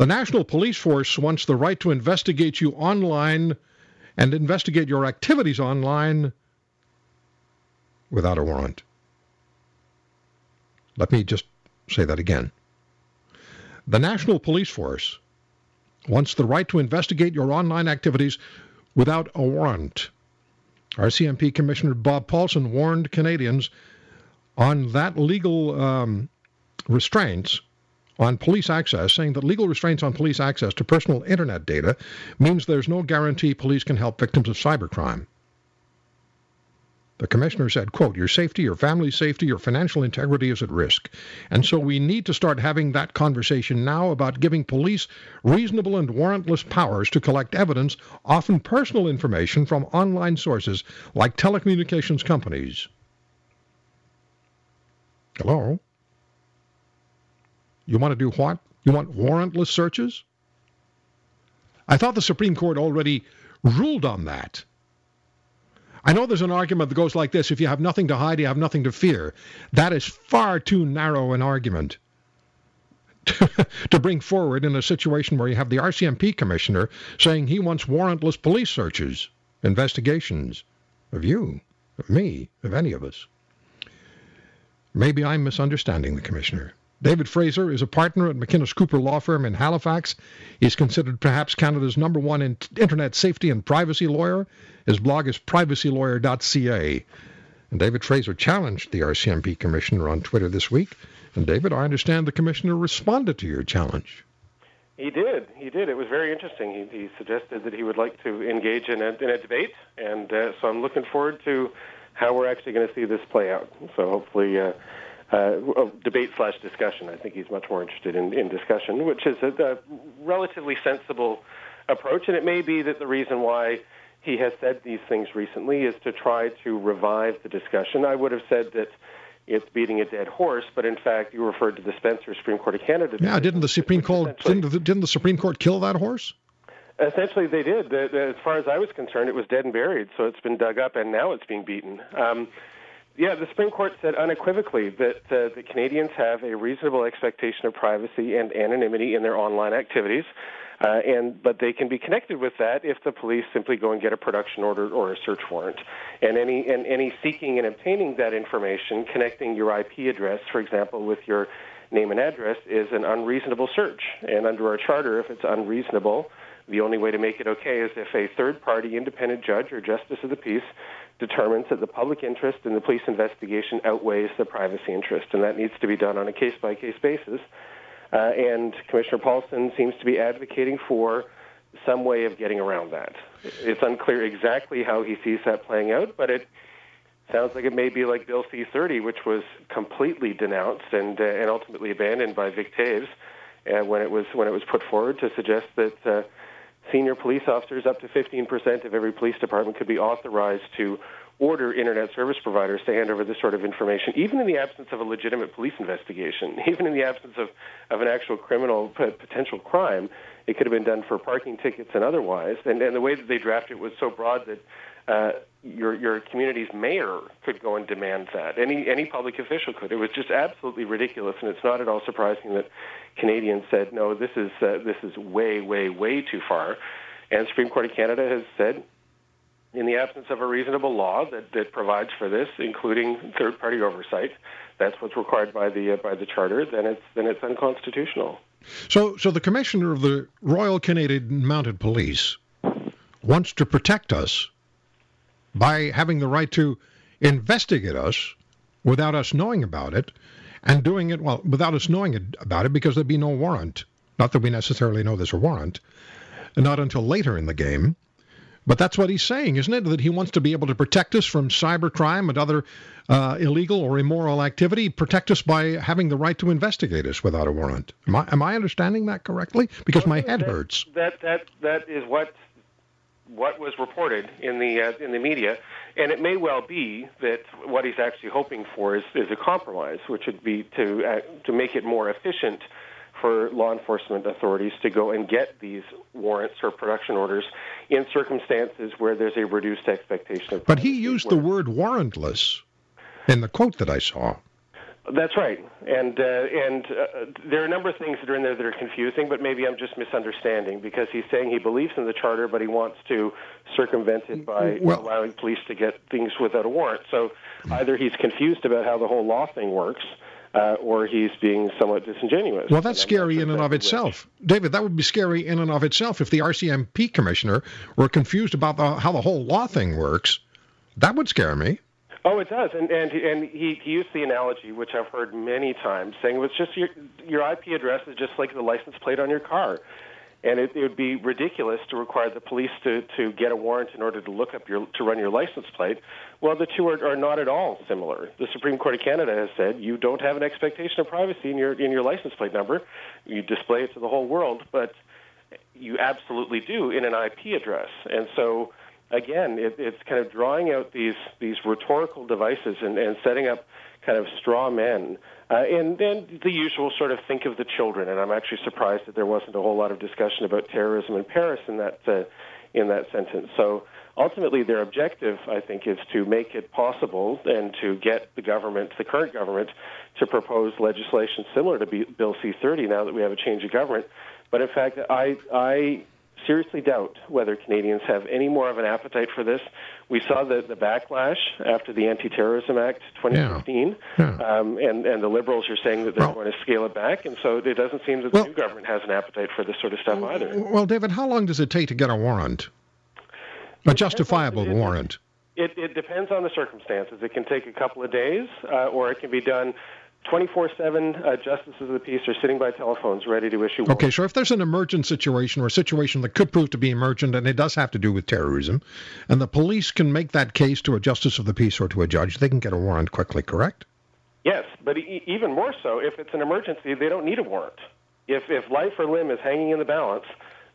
The National Police Force wants the right to investigate you online and investigate your activities online without a warrant. Let me just say that again. The National Police Force wants the right to investigate your online activities without a warrant. RCMP Commissioner Bob Paulson warned Canadians on that legal um, restraints on police access, saying that legal restraints on police access to personal internet data means there's no guarantee police can help victims of cybercrime. The commissioner said, quote, your safety, your family's safety, your financial integrity is at risk. And so we need to start having that conversation now about giving police reasonable and warrantless powers to collect evidence, often personal information from online sources like telecommunications companies. Hello? You want to do what? You want warrantless searches? I thought the Supreme Court already ruled on that. I know there's an argument that goes like this if you have nothing to hide, you have nothing to fear. That is far too narrow an argument to bring forward in a situation where you have the RCMP commissioner saying he wants warrantless police searches, investigations of you, of me, of any of us. Maybe I'm misunderstanding the commissioner. David Fraser is a partner at McInnes Cooper Law Firm in Halifax. He's considered perhaps Canada's number one in internet safety and privacy lawyer. His blog is privacylawyer.ca. And David Fraser challenged the RCMP commissioner on Twitter this week. And David, I understand the commissioner responded to your challenge. He did. He did. It was very interesting. He, he suggested that he would like to engage in a, in a debate, and uh, so I'm looking forward to how we're actually going to see this play out. So hopefully. Uh, uh, debate slash discussion. I think he's much more interested in, in discussion, which is a, a relatively sensible approach. And it may be that the reason why he has said these things recently is to try to revive the discussion. I would have said that it's beating a dead horse, but in fact, you referred to the Spencer Supreme Court of Canada. Yeah, didn't the Supreme Court didn't the, didn't the Supreme Court kill that horse? Essentially, they did. As far as I was concerned, it was dead and buried. So it's been dug up, and now it's being beaten. Um, yeah, the Supreme Court said unequivocally that uh, the Canadians have a reasonable expectation of privacy and anonymity in their online activities. Uh, and but they can be connected with that if the police simply go and get a production order or a search warrant, and any and any seeking and obtaining that information, connecting your IP address, for example, with your name and address, is an unreasonable search. And under our charter, if it's unreasonable, the only way to make it okay is if a third-party independent judge or justice of the peace determines that the public interest in the police investigation outweighs the privacy interest, and that needs to be done on a case by case basis. Uh, and Commissioner Paulson seems to be advocating for some way of getting around that. It's unclear exactly how he sees that playing out, but it sounds like it may be like Bill C-30, which was completely denounced and uh, and ultimately abandoned by Vic Toews uh, when it was when it was put forward to suggest that uh, senior police officers, up to 15% of every police department could be authorized to order internet service providers to hand over this sort of information, even in the absence of a legitimate police investigation, even in the absence of, of an actual criminal p- potential crime. It could have been done for parking tickets and otherwise. And, and the way that they drafted it was so broad that uh, your your community's mayor could go and demand that. Any any public official could. It was just absolutely ridiculous, and it's not at all surprising that Canadians said no. This is uh, this is way way way too far. And Supreme Court of Canada has said, in the absence of a reasonable law that, that provides for this, including third party oversight, that's what's required by the uh, by the charter. Then it's then it's unconstitutional. So so the commissioner of the Royal Canadian Mounted Police wants to protect us by having the right to investigate us without us knowing about it and doing it, well, without us knowing it, about it because there'd be no warrant. Not that we necessarily know there's a warrant, not until later in the game. But that's what he's saying, isn't it? That he wants to be able to protect us from cybercrime and other uh, illegal or immoral activity, protect us by having the right to investigate us without a warrant. Am I, am I understanding that correctly? Because my head that, hurts. That that that is what what was reported in the uh, in the media, and it may well be that what he's actually hoping for is, is a compromise, which would be to uh, to make it more efficient for law enforcement authorities to go and get these warrants or production orders in circumstances where there's a reduced expectation of. But he used the word warrantless in the quote that I saw. That's right, and uh, and uh, there are a number of things that are in there that are confusing. But maybe I'm just misunderstanding because he's saying he believes in the charter, but he wants to circumvent it by well, allowing police to get things without a warrant. So either he's confused about how the whole law thing works, uh, or he's being somewhat disingenuous. Well, that's scary sure in and of itself. David, that would be scary in and of itself if the RCMP commissioner were confused about the, how the whole law thing works. That would scare me. Oh, it does, and and and he, he used the analogy, which I've heard many times, saying it was just your your IP address is just like the license plate on your car, and it, it would be ridiculous to require the police to to get a warrant in order to look up your to run your license plate. Well, the two are, are not at all similar. The Supreme Court of Canada has said you don't have an expectation of privacy in your in your license plate number. You display it to the whole world, but you absolutely do in an IP address, and so again, it, it's kind of drawing out these these rhetorical devices and, and setting up kind of straw men, uh, and then the usual sort of think of the children. And I'm actually surprised that there wasn't a whole lot of discussion about terrorism in Paris in that uh, in that sentence. So ultimately, their objective, I think, is to make it possible and to get the government, the current government, to propose legislation similar to Bill C-30. Now that we have a change of government, but in fact, I I seriously doubt whether Canadians have any more of an appetite for this. We saw the, the backlash after the Anti-Terrorism Act 2015, yeah. Yeah. Um, and, and the Liberals are saying that they're well, going to scale it back, and so it doesn't seem that the well, new government has an appetite for this sort of stuff either. Well, David, how long does it take to get a warrant? A justifiable it, warrant? It, it, depends on the circumstances. It can take a couple of days, uh, or it can be done 24 7 uh, justices of the peace are sitting by telephones ready to issue warrants. Okay, so if there's an emergent situation or a situation that could prove to be emergent and it does have to do with terrorism, and the police can make that case to a justice of the peace or to a judge, they can get a warrant quickly, correct? Yes, but e- even more so, if it's an emergency, they don't need a warrant. If, if life or limb is hanging in the balance,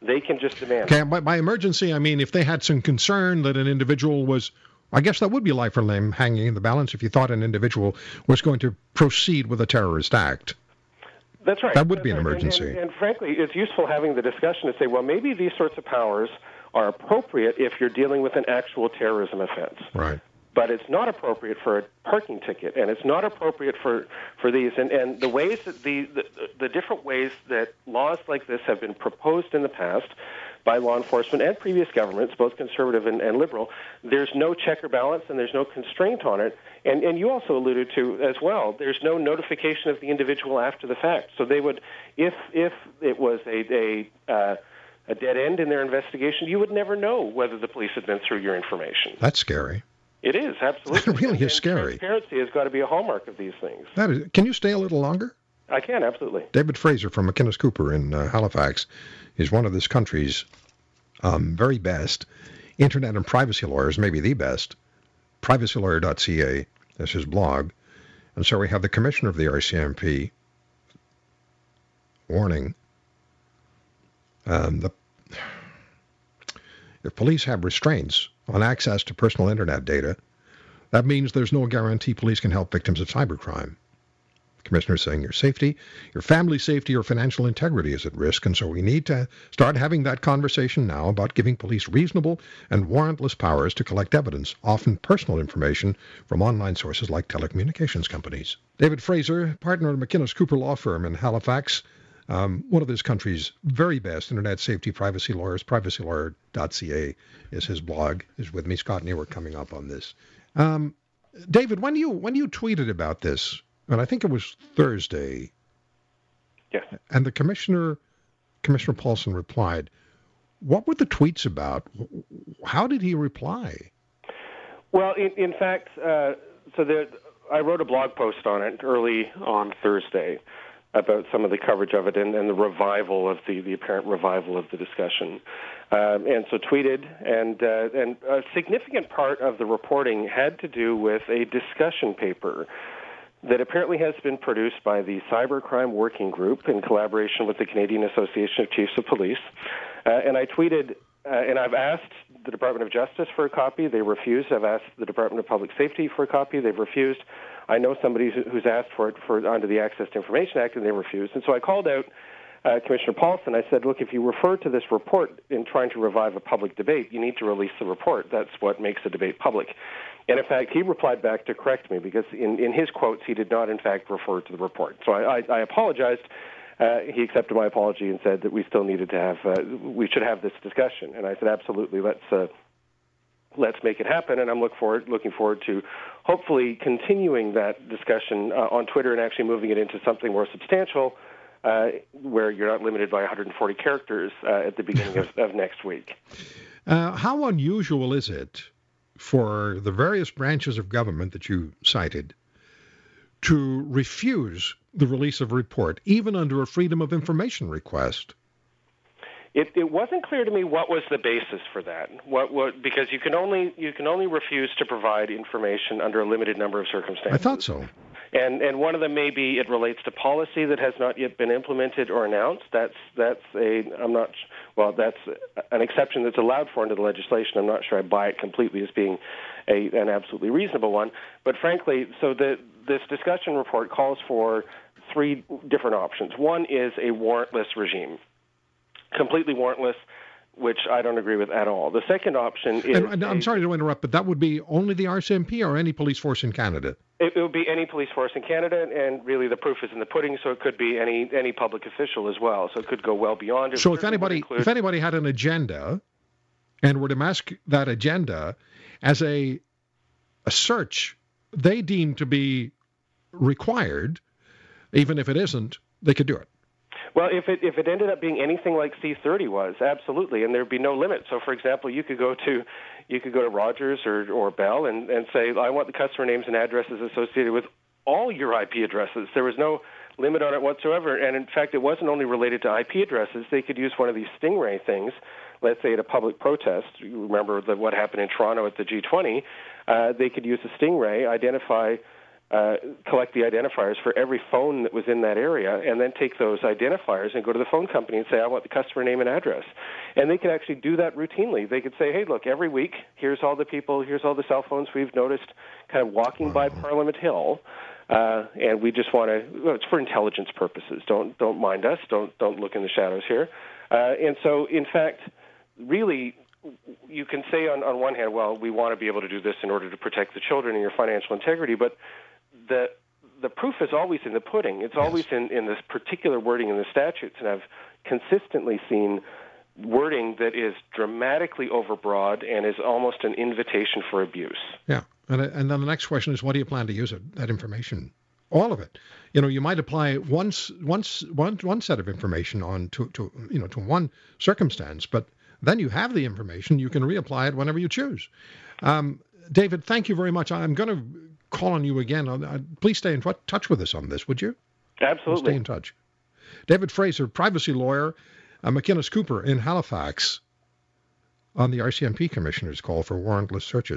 they can just demand. Okay, by, by emergency, I mean if they had some concern that an individual was I guess that would be life or limb hanging in the balance if you thought an individual was going to proceed with a terrorist act. That's right. That would That's be an right. emergency. And, and, and, frankly, it's useful having the discussion to say, well, maybe these sorts of powers are appropriate if you're dealing with an actual terrorism offense. Right. But it's not appropriate for a parking ticket, and it's not appropriate for, for these. And, and the ways that the, the the different ways that laws like this have been proposed in the past by law enforcement and previous governments, both conservative and, and liberal. There's no check or balance and there's no constraint on it. And, and you also alluded to as well, there's no notification of the individual after the fact. So they would, if, if it was a, a, uh, a dead end in their investigation, you would never know whether the police had been through your information. That's scary. It is absolutely. It really is scary. Transparency has got to be a hallmark of these things. That is. Can you stay a little longer? I can absolutely. David Fraser from McInnes Cooper in uh, Halifax is one of this country's um, very best internet and privacy lawyers, maybe the best. Privacylawyer.ca is his blog. And so we have the commissioner of the RCMP warning um, the, if police have restraints on access to personal internet data, that means there's no guarantee police can help victims of cybercrime. Commissioner is saying your safety, your family safety, your financial integrity is at risk. And so we need to start having that conversation now about giving police reasonable and warrantless powers to collect evidence, often personal information, from online sources like telecommunications companies. David Fraser, partner at McInnes Cooper Law Firm in Halifax, um, one of this country's very best internet safety privacy lawyers, privacylawyer.ca is his blog, is with me. Scott Newark coming up on this. Um, David, when you when you tweeted about this, and I think it was Thursday. Yes. And the commissioner, Commissioner Paulson, replied. What were the tweets about? How did he reply? Well, in, in fact, uh, so there, I wrote a blog post on it early on Thursday about some of the coverage of it and, and the revival of the, the apparent revival of the discussion. Um, and so tweeted, and uh, and a significant part of the reporting had to do with a discussion paper that apparently has been produced by the Cybercrime Working Group in collaboration with the Canadian Association of Chiefs of Police. Uh, and I tweeted, uh, and I've asked the Department of Justice for a copy. They refused. I've asked the Department of Public Safety for a copy. They've refused. I know somebody who's asked for it for under the Access to Information Act, and they refused. And so I called out uh, Commissioner Paulson, I said, look, if you refer to this report in trying to revive a public debate, you need to release the report. That's what makes a debate public. And in fact, he replied back to correct me because in, in his quotes, he did not, in fact, refer to the report. So I, I, I apologized. Uh, he accepted my apology and said that we still needed to have, uh, we should have this discussion. And I said, absolutely, let's, uh, let's make it happen. And I'm look forward, looking forward to hopefully continuing that discussion uh, on Twitter and actually moving it into something more substantial uh, where you're not limited by 140 characters uh, at the beginning of, of next week. Uh, how unusual is it for the various branches of government that you cited to refuse the release of a report, even under a Freedom of Information request? It, it wasn't clear to me what was the basis for that. What, what, because you can only you can only refuse to provide information under a limited number of circumstances. I thought so. And and one of them may be it relates to policy that has not yet been implemented or announced. That's that's a I'm not well that's an exception that's allowed for under the legislation. I'm not sure I buy it completely as being a an absolutely reasonable one. But frankly, so the this discussion report calls for three different options. One is a warrantless regime completely warrantless, which I don't agree with at all. The second option is. And, I'm sorry to interrupt, but that would be only the RCMP or any police force in Canada? It, it would be any police force in Canada, and really the proof is in the pudding. So it could be any any public official as well. So it could go well beyond. It so if anybody include... if anybody had an agenda, and were to mask that agenda as a a search they deem to be required, even if it isn't, they could do it. Well, if it if it ended up being anything like C30 was, absolutely, and there'd be no limit. So, for example, you could go to you could go to Rogers or or Bell and and say, I want the customer names and addresses associated with all your IP addresses. There was no limit on it whatsoever, and in fact, it wasn't only related to IP addresses. They could use one of these Stingray things. Let's say at a public protest, you remember the, what happened in Toronto at the G20. Uh, they could use a Stingray, identify uh, collect the identifiers for every phone that was in that area, and then take those identifiers and go to the phone company and say, I want the customer name and address. And they can actually do that routinely. They could say, hey, look, every week, here's all the people, here's all the cell phones we've noticed kind of walking by Parliament Hill. Uh, and we just want to. Well, it's for intelligence purposes. Don't don't mind us. Don't don't look in the shadows here. Uh, and so, in fact, really, you can say on, on one hand, well, we want to be able to do this in order to protect the children and your financial integrity, but the the proof is always in the pudding. It's yes. always in, in this particular wording in the statutes, and I've consistently seen wording that is dramatically overbroad and is almost an invitation for abuse. Yeah, and and then the next question is, what do you plan to use it, that information? All of it. You know, you might apply once once one one set of information on to, to you know to one circumstance, but then you have the information. You can reapply it whenever you choose. Um, David, thank you very much. I'm going to call on you again. Uh, please stay in touch with us on this, would you? Absolutely. Stay in touch. David Fraser, privacy lawyer, uh, McInnes Cooper in Halifax on the RCMP commissioner's call for warrantless searches.